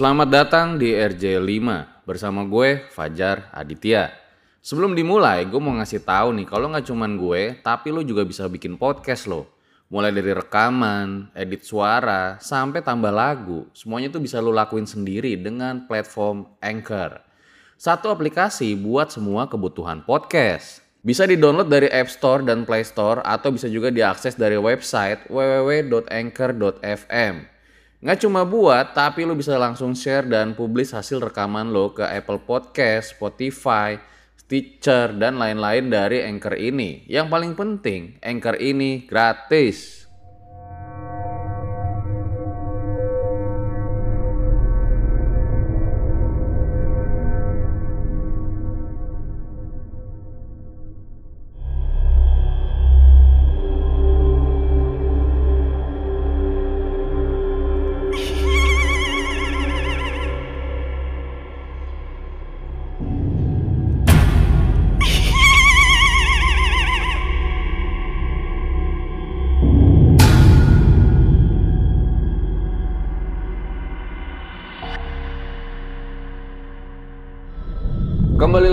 Selamat datang di RJ5 bersama gue Fajar Aditya. Sebelum dimulai, gue mau ngasih tahu nih kalau nggak cuman gue, tapi lo juga bisa bikin podcast lo. Mulai dari rekaman, edit suara, sampai tambah lagu. Semuanya tuh bisa lo lakuin sendiri dengan platform Anchor. Satu aplikasi buat semua kebutuhan podcast. Bisa di-download dari App Store dan Play Store atau bisa juga diakses dari website www.anchor.fm. Nggak cuma buat, tapi lo bisa langsung share dan publish hasil rekaman lo ke Apple Podcast, Spotify, Stitcher, dan lain-lain dari Anchor ini. Yang paling penting, Anchor ini gratis.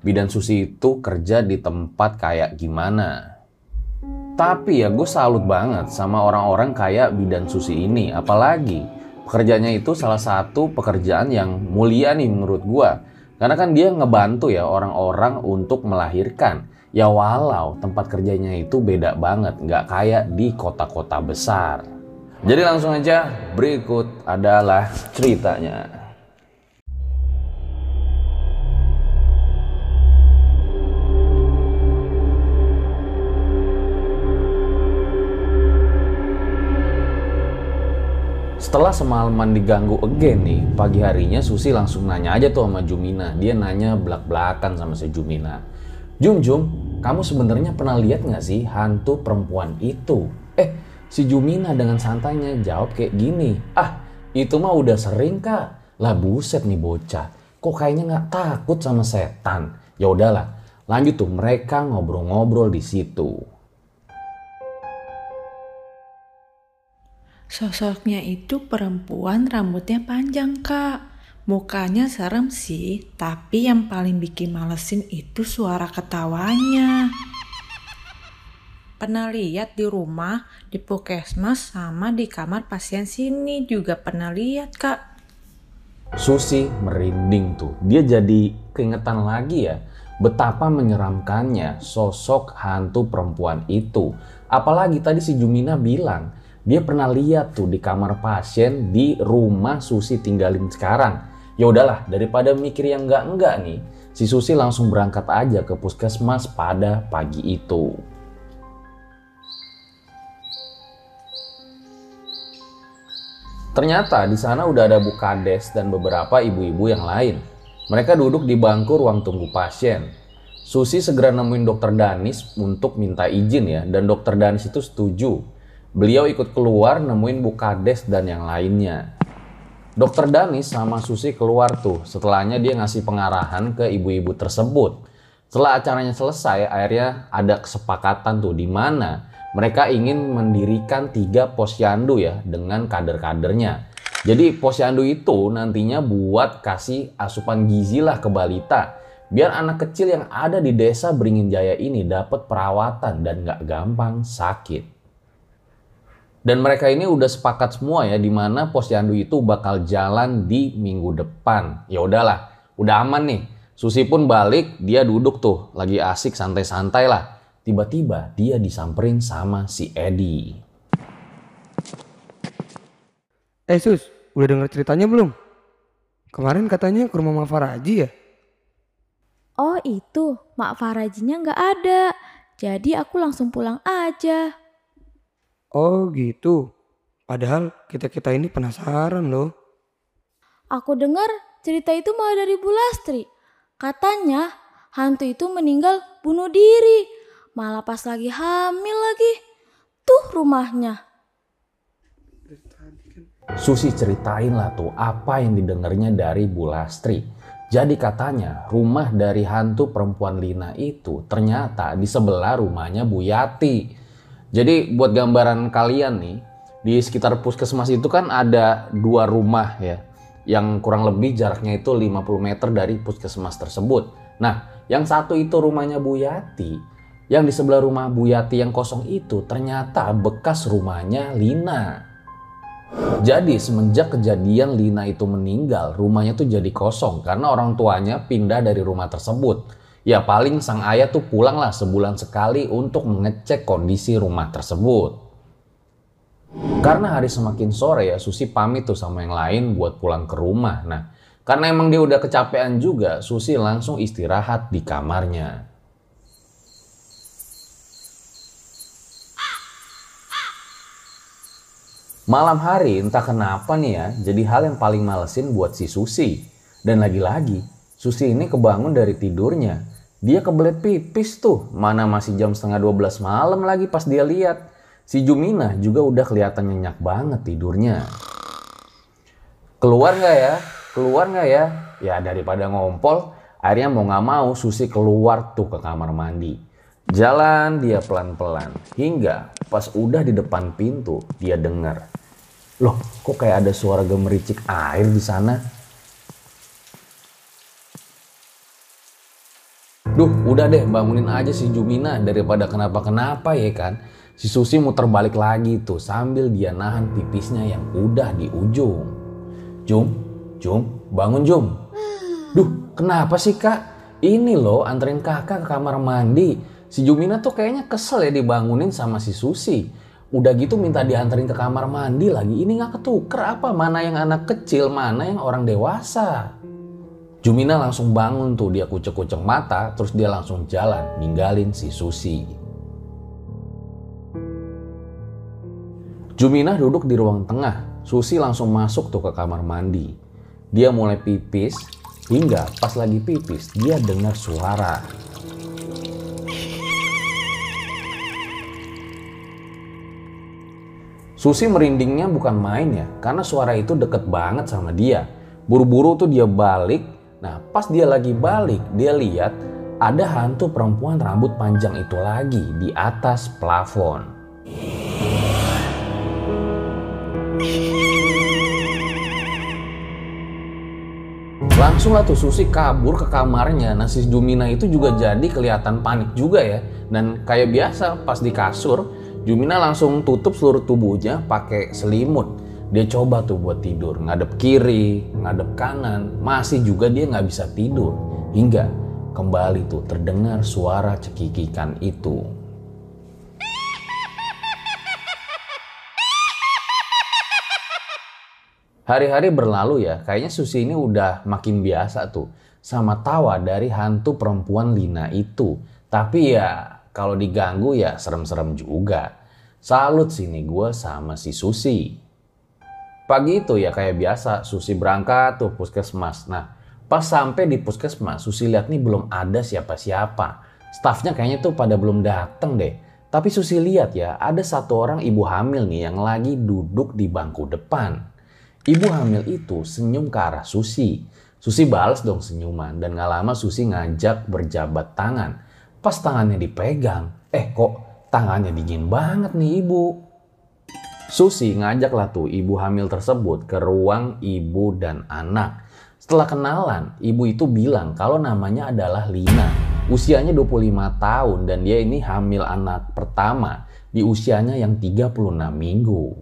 bidan susi itu kerja di tempat kayak gimana. Tapi ya gue salut banget sama orang-orang kayak bidan susi ini. Apalagi pekerjaannya itu salah satu pekerjaan yang mulia nih menurut gue. Karena kan dia ngebantu ya orang-orang untuk melahirkan. Ya walau tempat kerjanya itu beda banget, nggak kayak di kota-kota besar. Jadi langsung aja berikut adalah ceritanya. Setelah semalaman diganggu again nih, pagi harinya Susi langsung nanya aja tuh sama Jumina. Dia nanya belak-belakan sama si Jumina. Jum Jum, kamu sebenarnya pernah lihat nggak sih hantu perempuan itu? Eh, Si Jumina dengan santainya jawab kayak gini. Ah, itu mah udah sering kak. Lah buset nih bocah. Kok kayaknya nggak takut sama setan? Ya udahlah, lanjut tuh mereka ngobrol-ngobrol di situ. Sosoknya itu perempuan rambutnya panjang kak. Mukanya serem sih, tapi yang paling bikin malesin itu suara ketawanya. Pernah lihat di rumah, di puskesmas, sama di kamar pasien sini juga pernah lihat kak. Susi merinding tuh. Dia jadi keingetan lagi ya betapa menyeramkannya sosok hantu perempuan itu. Apalagi tadi si Jumina bilang dia pernah lihat tuh di kamar pasien di rumah Susi tinggalin sekarang. Ya udahlah, daripada mikir yang enggak-enggak nih, si Susi langsung berangkat aja ke puskesmas pada pagi itu. Ternyata di sana udah ada Bu Kades dan beberapa ibu-ibu yang lain. Mereka duduk di bangku ruang tunggu pasien. Susi segera nemuin dokter Danis untuk minta izin ya, dan dokter Danis itu setuju. Beliau ikut keluar nemuin Bu Kades dan yang lainnya. Dokter Danis sama Susi keluar tuh, setelahnya dia ngasih pengarahan ke ibu-ibu tersebut. Setelah acaranya selesai, akhirnya ada kesepakatan tuh di mana mereka ingin mendirikan tiga posyandu ya dengan kader-kadernya. Jadi posyandu itu nantinya buat kasih asupan gizi lah ke balita. Biar anak kecil yang ada di desa Beringin Jaya ini dapat perawatan dan gak gampang sakit. Dan mereka ini udah sepakat semua ya di mana posyandu itu bakal jalan di minggu depan. Ya udahlah, udah aman nih. Susi pun balik, dia duduk tuh, lagi asik santai-santai lah. Tiba-tiba dia disamperin sama si Edi. Eh Sus, udah denger ceritanya belum? Kemarin katanya ke rumah Mak Faraji ya? Oh itu, Mak Farajinya nggak ada. Jadi aku langsung pulang aja. Oh gitu. Padahal kita-kita ini penasaran loh. Aku dengar cerita itu malah dari Bu Lastri. Katanya hantu itu meninggal bunuh diri. Malah pas lagi hamil lagi. Tuh rumahnya. Susi ceritain lah tuh apa yang didengarnya dari Bu Lastri. Jadi katanya rumah dari hantu perempuan Lina itu ternyata di sebelah rumahnya Bu Yati. Jadi buat gambaran kalian nih, di sekitar puskesmas itu kan ada dua rumah ya. Yang kurang lebih jaraknya itu 50 meter dari puskesmas tersebut. Nah, yang satu itu rumahnya Bu Yati. Yang di sebelah rumah Bu Yati yang kosong itu ternyata bekas rumahnya Lina. Jadi semenjak kejadian Lina itu meninggal, rumahnya tuh jadi kosong karena orang tuanya pindah dari rumah tersebut. Ya paling sang ayah tuh pulanglah sebulan sekali untuk mengecek kondisi rumah tersebut. Karena hari semakin sore ya Susi pamit tuh sama yang lain buat pulang ke rumah. Nah karena emang dia udah kecapean juga, Susi langsung istirahat di kamarnya. Malam hari entah kenapa nih ya, jadi hal yang paling malesin buat si Susi. Dan lagi-lagi, Susi ini kebangun dari tidurnya. Dia kebelet pipis tuh, mana masih jam setengah 12 malam lagi pas dia lihat. Si Jumina juga udah kelihatan nyenyak banget tidurnya. Keluar nggak ya? Keluar nggak ya? Ya daripada ngompol, akhirnya mau nggak mau Susi keluar tuh ke kamar mandi. Jalan dia pelan-pelan, hingga pas udah di depan pintu dia dengar. Loh, kok kayak ada suara gemericik air di sana? Duh, udah deh bangunin aja si Jumina daripada kenapa-kenapa ya kan. Si Susi muter balik lagi tuh sambil dia nahan pipisnya yang udah di ujung. Jum, Jum, bangun Jum. Duh, kenapa sih kak? Ini loh anterin kakak ke kamar mandi. Si Jumina tuh kayaknya kesel ya dibangunin sama si Susi. Udah gitu minta dianterin ke kamar mandi lagi. Ini gak ketuker apa? Mana yang anak kecil, mana yang orang dewasa. Jumina langsung bangun tuh, dia kucek-kucek mata, terus dia langsung jalan, ninggalin si Susi. Jumina duduk di ruang tengah, Susi langsung masuk tuh ke kamar mandi. Dia mulai pipis, hingga pas lagi pipis, dia dengar suara. Susi merindingnya bukan main ya, karena suara itu deket banget sama dia. Buru-buru tuh dia balik, nah pas dia lagi balik, dia lihat ada hantu perempuan rambut panjang itu lagi di atas plafon. Langsung lah tuh Susi kabur ke kamarnya. Nah si Jumina itu juga jadi kelihatan panik juga ya. Dan kayak biasa pas di kasur, Jumina langsung tutup seluruh tubuhnya pakai selimut. Dia coba tuh buat tidur, ngadep kiri, ngadep kanan, masih juga dia nggak bisa tidur. Hingga kembali tuh terdengar suara cekikikan itu. Hari-hari berlalu ya, kayaknya Susi ini udah makin biasa tuh sama tawa dari hantu perempuan Lina itu. Tapi ya kalau diganggu ya serem-serem juga. Salut sini gue sama si Susi. Pagi itu ya kayak biasa, Susi berangkat tuh puskesmas. Nah, pas sampai di puskesmas, Susi lihat nih belum ada siapa-siapa. Stafnya kayaknya tuh pada belum dateng deh. Tapi Susi lihat ya, ada satu orang ibu hamil nih yang lagi duduk di bangku depan. Ibu hamil itu senyum ke arah Susi. Susi balas dong senyuman dan gak lama Susi ngajak berjabat tangan. Pas tangannya dipegang, eh kok tangannya dingin banget nih ibu. Susi ngajaklah tuh ibu hamil tersebut ke ruang ibu dan anak. Setelah kenalan, ibu itu bilang kalau namanya adalah Lina. Usianya 25 tahun dan dia ini hamil anak pertama di usianya yang 36 minggu.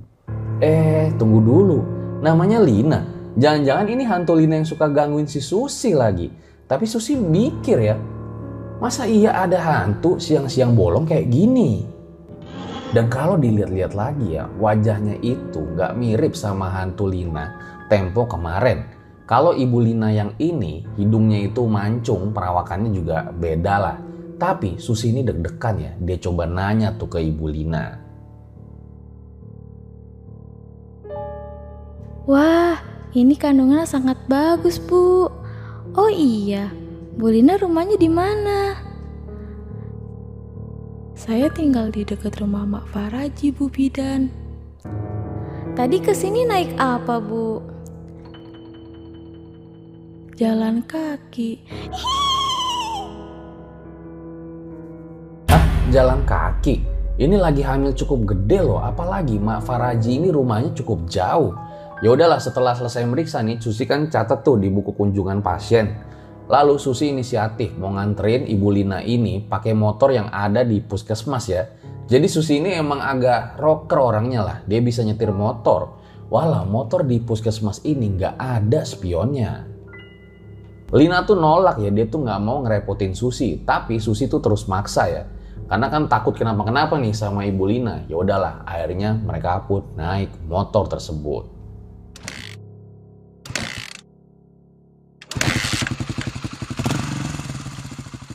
Eh, tunggu dulu. Namanya Lina. Jangan-jangan ini hantu Lina yang suka gangguin si Susi lagi. Tapi Susi mikir ya, masa iya ada hantu siang-siang bolong kayak gini? Dan kalau dilihat-lihat lagi ya, wajahnya itu nggak mirip sama hantu Lina tempo kemarin. Kalau ibu Lina yang ini, hidungnya itu mancung, perawakannya juga beda lah. Tapi Susi ini deg-degan ya, dia coba nanya tuh ke ibu Lina. Wah, Ini kandungannya sangat bagus, Bu. Oh iya, Bu Lina rumahnya di mana? Saya tinggal di dekat rumah Mak Faraji, Bu Bidan. Tadi ke sini naik apa, Bu? Jalan kaki. Hah? Jalan kaki? Ini lagi hamil cukup gede loh, apalagi Mak Faraji ini rumahnya cukup jauh. Ya udahlah setelah selesai meriksa nih, Susi kan catat tuh di buku kunjungan pasien. Lalu Susi inisiatif mau nganterin Ibu Lina ini pakai motor yang ada di puskesmas ya. Jadi Susi ini emang agak rocker orangnya lah, dia bisa nyetir motor. Walau motor di puskesmas ini nggak ada spionnya. Lina tuh nolak ya, dia tuh nggak mau ngerepotin Susi, tapi Susi tuh terus maksa ya. Karena kan takut kenapa-kenapa nih sama Ibu Lina. Ya udahlah, akhirnya mereka pun naik motor tersebut.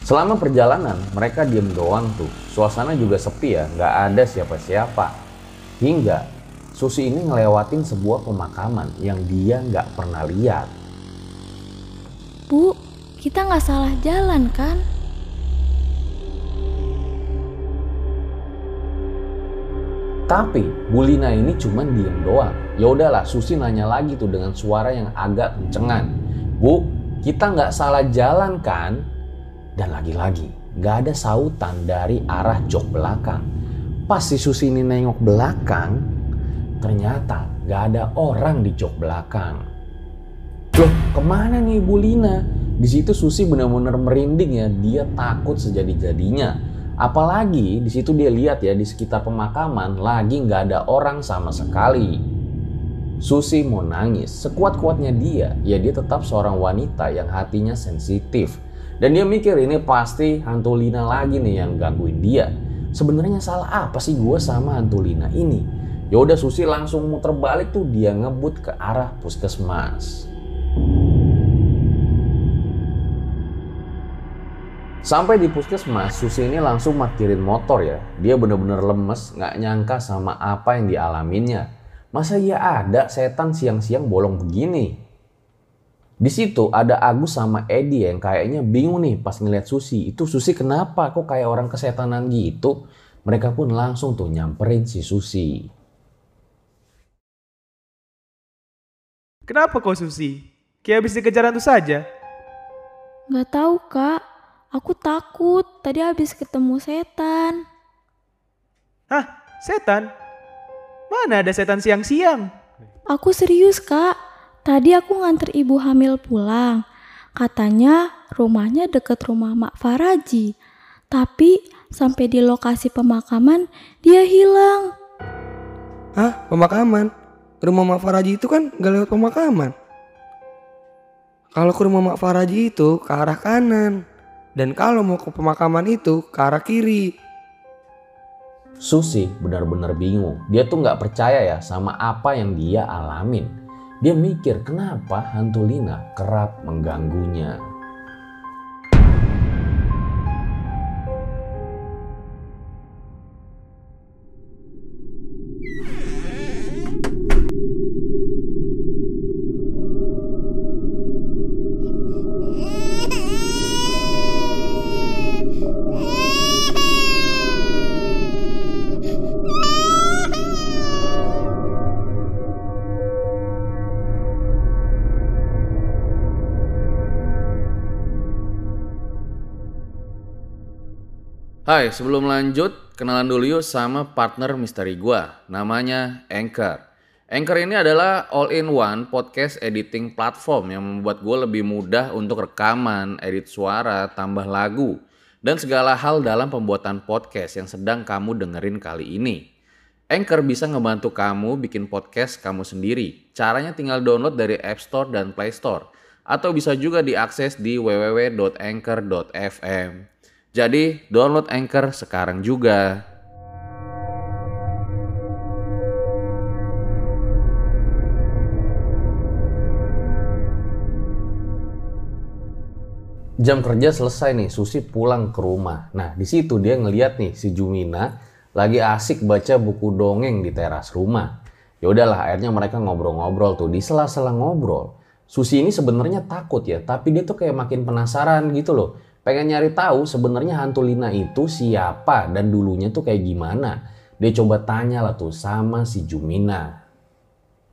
Selama perjalanan, mereka diem doang tuh. Suasana juga sepi ya, nggak ada siapa-siapa. Hingga Susi ini ngelewatin sebuah pemakaman yang dia nggak pernah lihat. Bu, kita nggak salah jalan kan? Tapi Bulina ini cuman diem doang. Ya udahlah, Susi nanya lagi tuh dengan suara yang agak kencengan. Bu, kita nggak salah jalan kan? Dan lagi-lagi, nggak ada sautan dari arah jok belakang. Pas si Susi ini nengok belakang, ternyata nggak ada orang di jok belakang. Loh, ke mana nih Bu Lina? Di situ Susi benar-benar merinding ya, dia takut sejadi-jadinya. Apalagi di situ dia lihat ya di sekitar pemakaman lagi nggak ada orang sama sekali. Susi mau nangis, sekuat-kuatnya dia, ya dia tetap seorang wanita yang hatinya sensitif. Dan dia mikir ini pasti hantu Lina lagi nih yang gangguin dia. Sebenarnya salah apa sih gue sama hantu Lina ini? Ya udah Susi langsung muter balik tuh dia ngebut ke arah puskesmas. Sampai di puskesmas, Susi ini langsung markirin motor ya. Dia bener-bener lemes, nggak nyangka sama apa yang dialaminya. Masa iya ada setan siang-siang bolong begini? Di situ ada Agus sama Edi yang kayaknya bingung nih pas ngeliat Susi. Itu Susi kenapa? Kok kayak orang kesetanan gitu? Mereka pun langsung tuh nyamperin si Susi. Kenapa kau Susi? Kayak habis dikejar hantu saja. Nggak tahu kak, aku takut. Tadi habis ketemu setan. Hah? Setan? Mana ada setan siang-siang? Aku serius kak. Tadi aku nganter ibu hamil pulang. Katanya rumahnya deket rumah Mak Faraji. Tapi sampai di lokasi pemakaman dia hilang. Hah? Pemakaman? Rumah Mak Faraji itu kan gak lewat pemakaman. Kalau ke rumah Mak Faraji itu ke arah kanan. Dan kalau mau ke pemakaman itu ke arah kiri. Susi benar-benar bingung. Dia tuh nggak percaya ya sama apa yang dia alamin. Dia mikir kenapa hantu Lina kerap mengganggunya. Hai, sebelum lanjut, kenalan dulu yuk sama partner misteri gua. Namanya Anchor. Anchor ini adalah all-in-one podcast editing platform yang membuat gue lebih mudah untuk rekaman, edit suara, tambah lagu, dan segala hal dalam pembuatan podcast yang sedang kamu dengerin kali ini. Anchor bisa ngebantu kamu bikin podcast kamu sendiri. Caranya tinggal download dari App Store dan Play Store. Atau bisa juga diakses di www.anchor.fm. Jadi download Anchor sekarang juga. Jam kerja selesai nih, Susi pulang ke rumah. Nah, di situ dia ngeliat nih si Jumina lagi asik baca buku dongeng di teras rumah. Ya udahlah, akhirnya mereka ngobrol-ngobrol tuh di sela-sela ngobrol. Susi ini sebenarnya takut ya, tapi dia tuh kayak makin penasaran gitu loh. Pengen nyari tahu sebenarnya hantu Lina itu siapa dan dulunya tuh kayak gimana. Dia coba tanya lah tuh sama si Jumina.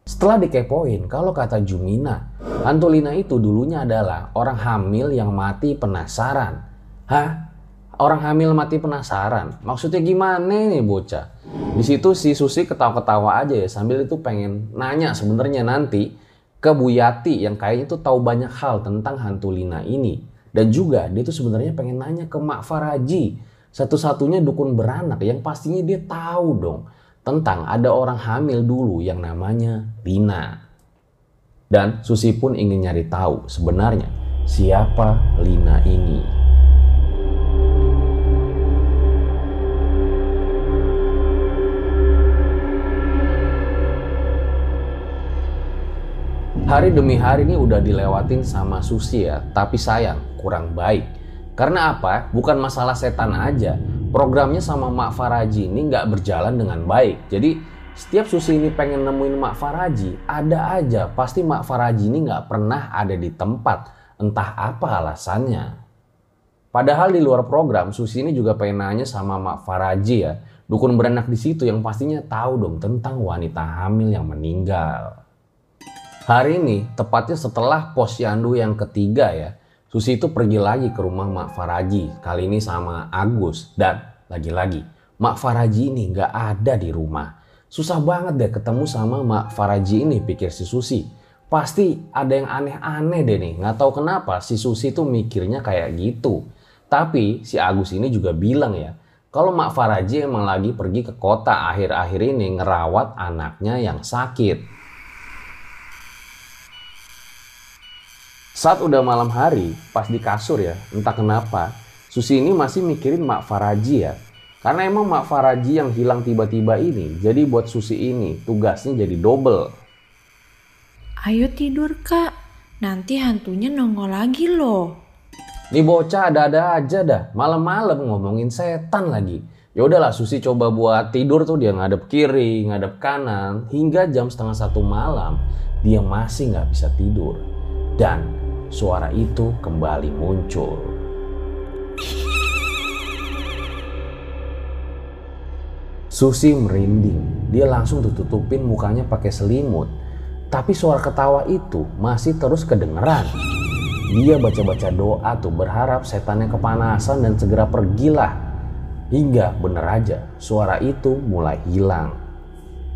Setelah dikepoin, kalau kata Jumina, hantu Lina itu dulunya adalah orang hamil yang mati penasaran. Hah? Orang hamil mati penasaran? Maksudnya gimana nih bocah? Di situ si Susi ketawa-ketawa aja ya sambil itu pengen nanya sebenarnya nanti ke Bu Yati yang kayaknya tuh tahu banyak hal tentang hantu Lina ini. Dan juga dia tuh sebenarnya pengen nanya ke Mak Faraji, satu-satunya dukun beranak yang pastinya dia tahu dong tentang ada orang hamil dulu yang namanya Lina. Dan Susi pun ingin nyari tahu sebenarnya siapa Lina ini. Hari demi hari ini udah dilewatin sama Susi ya, tapi sayang kurang baik. Karena apa? Bukan masalah setan aja. Programnya sama Mak Faraji ini nggak berjalan dengan baik. Jadi setiap Susi ini pengen nemuin Mak Faraji, ada aja. Pasti Mak Faraji ini nggak pernah ada di tempat. Entah apa alasannya. Padahal di luar program, Susi ini juga pengen nanya sama Mak Faraji ya. Dukun beranak di situ yang pastinya tahu dong tentang wanita hamil yang meninggal. Hari ini, tepatnya setelah posyandu yang ketiga ya, Susi itu pergi lagi ke rumah Mak Faraji, kali ini sama Agus. Dan lagi-lagi, Mak Faraji ini nggak ada di rumah. Susah banget deh ketemu sama Mak Faraji ini, pikir si Susi. Pasti ada yang aneh-aneh deh nih, nggak tahu kenapa si Susi tuh mikirnya kayak gitu. Tapi si Agus ini juga bilang ya, kalau Mak Faraji emang lagi pergi ke kota akhir-akhir ini ngerawat anaknya yang sakit. Saat udah malam hari, pas di kasur ya, entah kenapa, Susi ini masih mikirin Mak Faraji ya. Karena emang Mak Faraji yang hilang tiba-tiba ini, jadi buat Susi ini tugasnya jadi double. Ayo tidur kak, nanti hantunya nongol lagi loh. Nih bocah ada-ada aja dah, malam-malam ngomongin setan lagi. Ya udahlah Susi coba buat tidur tuh dia ngadep kiri, ngadep kanan, hingga jam setengah satu malam dia masih nggak bisa tidur. Dan suara itu kembali muncul. Susi merinding. Dia langsung tutupin mukanya pakai selimut. Tapi suara ketawa itu masih terus kedengeran. Dia baca-baca doa tuh berharap setannya kepanasan dan segera pergilah. Hingga bener aja suara itu mulai hilang.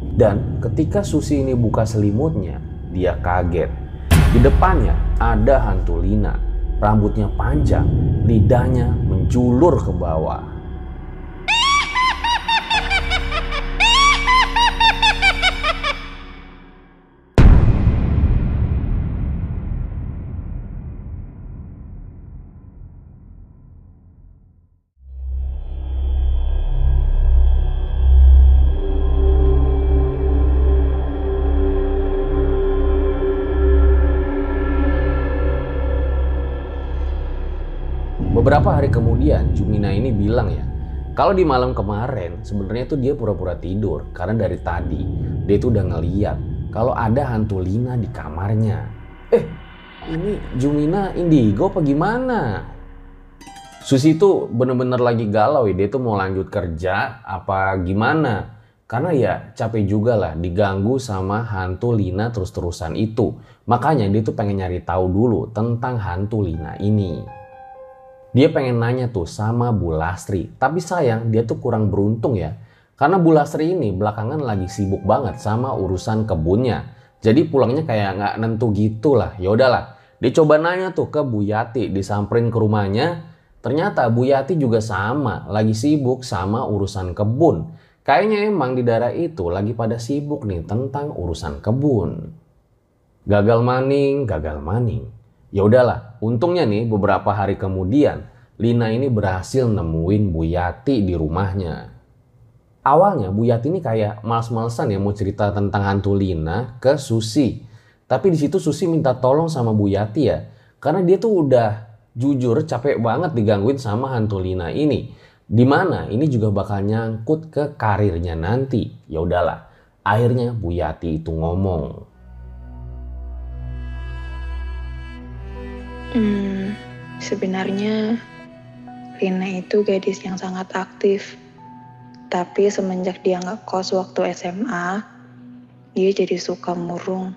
Dan ketika Susi ini buka selimutnya, dia kaget di depannya ada hantu Lina. Rambutnya panjang, lidahnya menjulur ke bawah. Beberapa hari kemudian Jumina ini bilang ya, kalau di malam kemarin sebenarnya tuh dia pura-pura tidur karena dari tadi dia tuh udah ngeliat kalau ada hantu Lina di kamarnya. Eh, ini Jumina indigo apa gimana? Susi itu bener-bener lagi galau ya, dia tuh mau lanjut kerja apa gimana? Karena ya capek juga lah diganggu sama hantu Lina terus-terusan itu. Makanya dia tuh pengen nyari tahu dulu tentang hantu Lina ini. Dia pengen nanya tuh sama Bu Lastri, tapi sayang dia tuh kurang beruntung ya. Karena Bu Lastri ini belakangan lagi sibuk banget sama urusan kebunnya. Jadi pulangnya kayak nggak nentu gitu lah. Ya udahlah, dia coba nanya tuh ke Bu Yati, disamperin ke rumahnya. Ternyata Bu Yati juga sama, lagi sibuk sama urusan kebun. Kayaknya emang di daerah itu lagi pada sibuk nih tentang urusan kebun. Gagal maning, gagal maning. Ya udahlah, untungnya nih beberapa hari kemudian Lina ini berhasil nemuin Bu Yati di rumahnya. Awalnya Bu Yati ini kayak males-malesan ya mau cerita tentang hantu Lina ke Susi. Tapi di situ Susi minta tolong sama Bu Yati ya, karena dia tuh udah jujur capek banget digangguin sama hantu Lina ini. Di mana ini juga bakal nyangkut ke karirnya nanti. Ya udahlah, Akhirnya Bu Yati itu ngomong. Hmm, sebenarnya Lina itu gadis yang sangat aktif. Tapi semenjak dia nggak kos waktu SMA, dia jadi suka murung.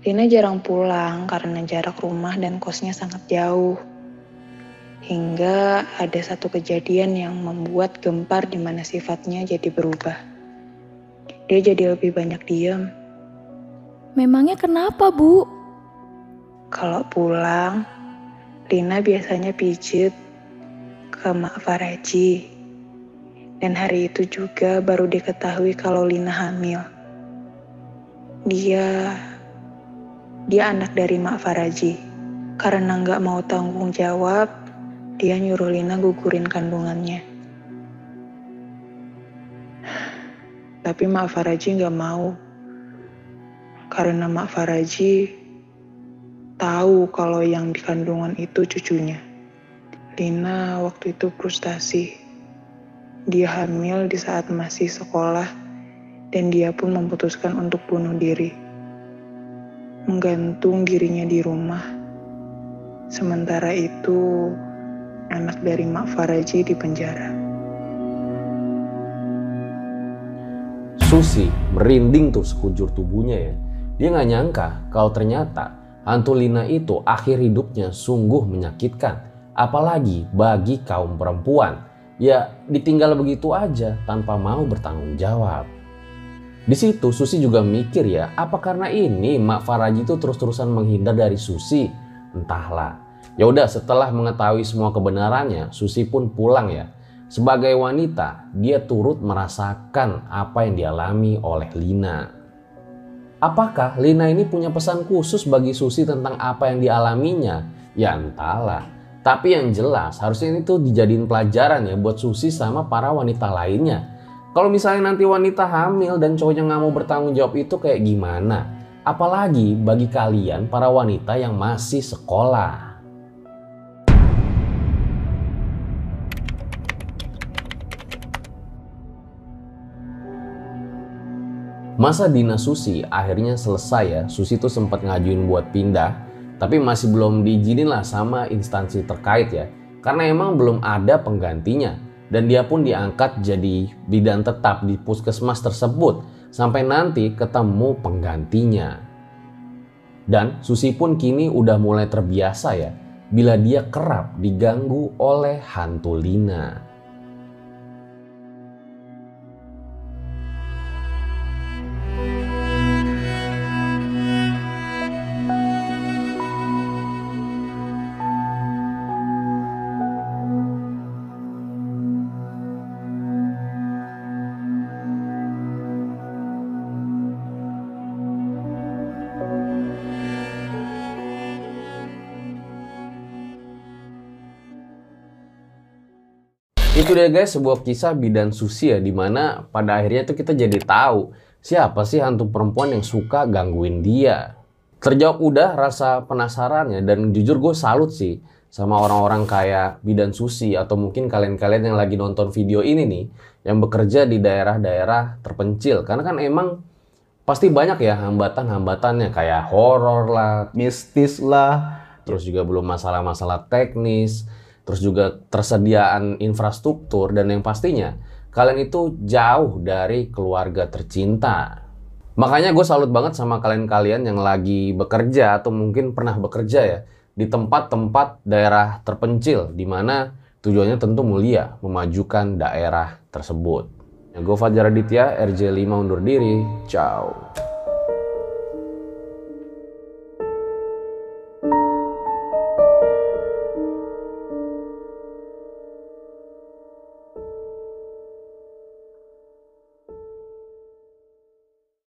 Lina jarang pulang karena jarak rumah dan kosnya sangat jauh. Hingga ada satu kejadian yang membuat gempar di mana sifatnya jadi berubah. Dia jadi lebih banyak diam. Memangnya kenapa, Bu? Kalau pulang, Lina biasanya pijit ke Mak Faraji. Dan hari itu juga baru diketahui kalau Lina hamil. Dia dia anak dari Mak Faraji. Karena nggak mau tanggung jawab, dia nyuruh Lina gugurin kandungannya. Tapi Mak Faraji nggak mau. Karena Mak Faraji tahu kalau yang di kandungan itu cucunya. Lina waktu itu frustasi. Dia hamil di saat masih sekolah dan dia pun memutuskan untuk bunuh diri. Menggantung dirinya di rumah. Sementara itu, anak dari Mak Faraji di penjara. Susi merinding tuh sekujur tubuhnya ya. Dia nggak nyangka kalau ternyata hantu Lina itu akhir hidupnya sungguh menyakitkan. Apalagi bagi kaum perempuan. Ya ditinggal begitu aja tanpa mau bertanggung jawab. Di situ Susi juga mikir ya, apa karena ini Mak Faraji itu terus-terusan menghindar dari Susi? Entahlah. Ya udah setelah mengetahui semua kebenarannya, Susi pun pulang ya. Sebagai wanita, dia turut merasakan apa yang dialami oleh Lina. Apakah Lina ini punya pesan khusus bagi Susi tentang apa yang dialaminya? Ya entahlah. Tapi yang jelas harusnya ini tuh dijadiin pelajaran ya buat Susi sama para wanita lainnya. Kalau misalnya nanti wanita hamil dan cowoknya nggak mau bertanggung jawab itu kayak gimana? Apalagi bagi kalian para wanita yang masih sekolah. Masa dinas Susi akhirnya selesai ya. Susi tuh sempat ngajuin buat pindah, tapi masih belum diizinin lah sama instansi terkait ya. Karena emang belum ada penggantinya. Dan dia pun diangkat jadi bidan tetap di puskesmas tersebut sampai nanti ketemu penggantinya. Dan Susi pun kini udah mulai terbiasa ya bila dia kerap diganggu oleh hantu Lina. Itu dia guys sebuah kisah bidan Susi ya di mana pada akhirnya tuh kita jadi tahu siapa sih hantu perempuan yang suka gangguin dia. Terjawab udah rasa penasarannya dan jujur gue salut sih sama orang-orang kayak bidan Susi atau mungkin kalian-kalian yang lagi nonton video ini nih yang bekerja di daerah-daerah terpencil karena kan emang pasti banyak ya hambatan-hambatannya kayak horor lah, mistis lah, terus juga belum masalah-masalah teknis, terus juga tersediaan infrastruktur dan yang pastinya kalian itu jauh dari keluarga tercinta. Makanya gue salut banget sama kalian-kalian yang lagi bekerja atau mungkin pernah bekerja ya di tempat-tempat daerah terpencil di mana tujuannya tentu mulia memajukan daerah tersebut. Gue Fajar Aditya, RJ5 undur diri. Ciao.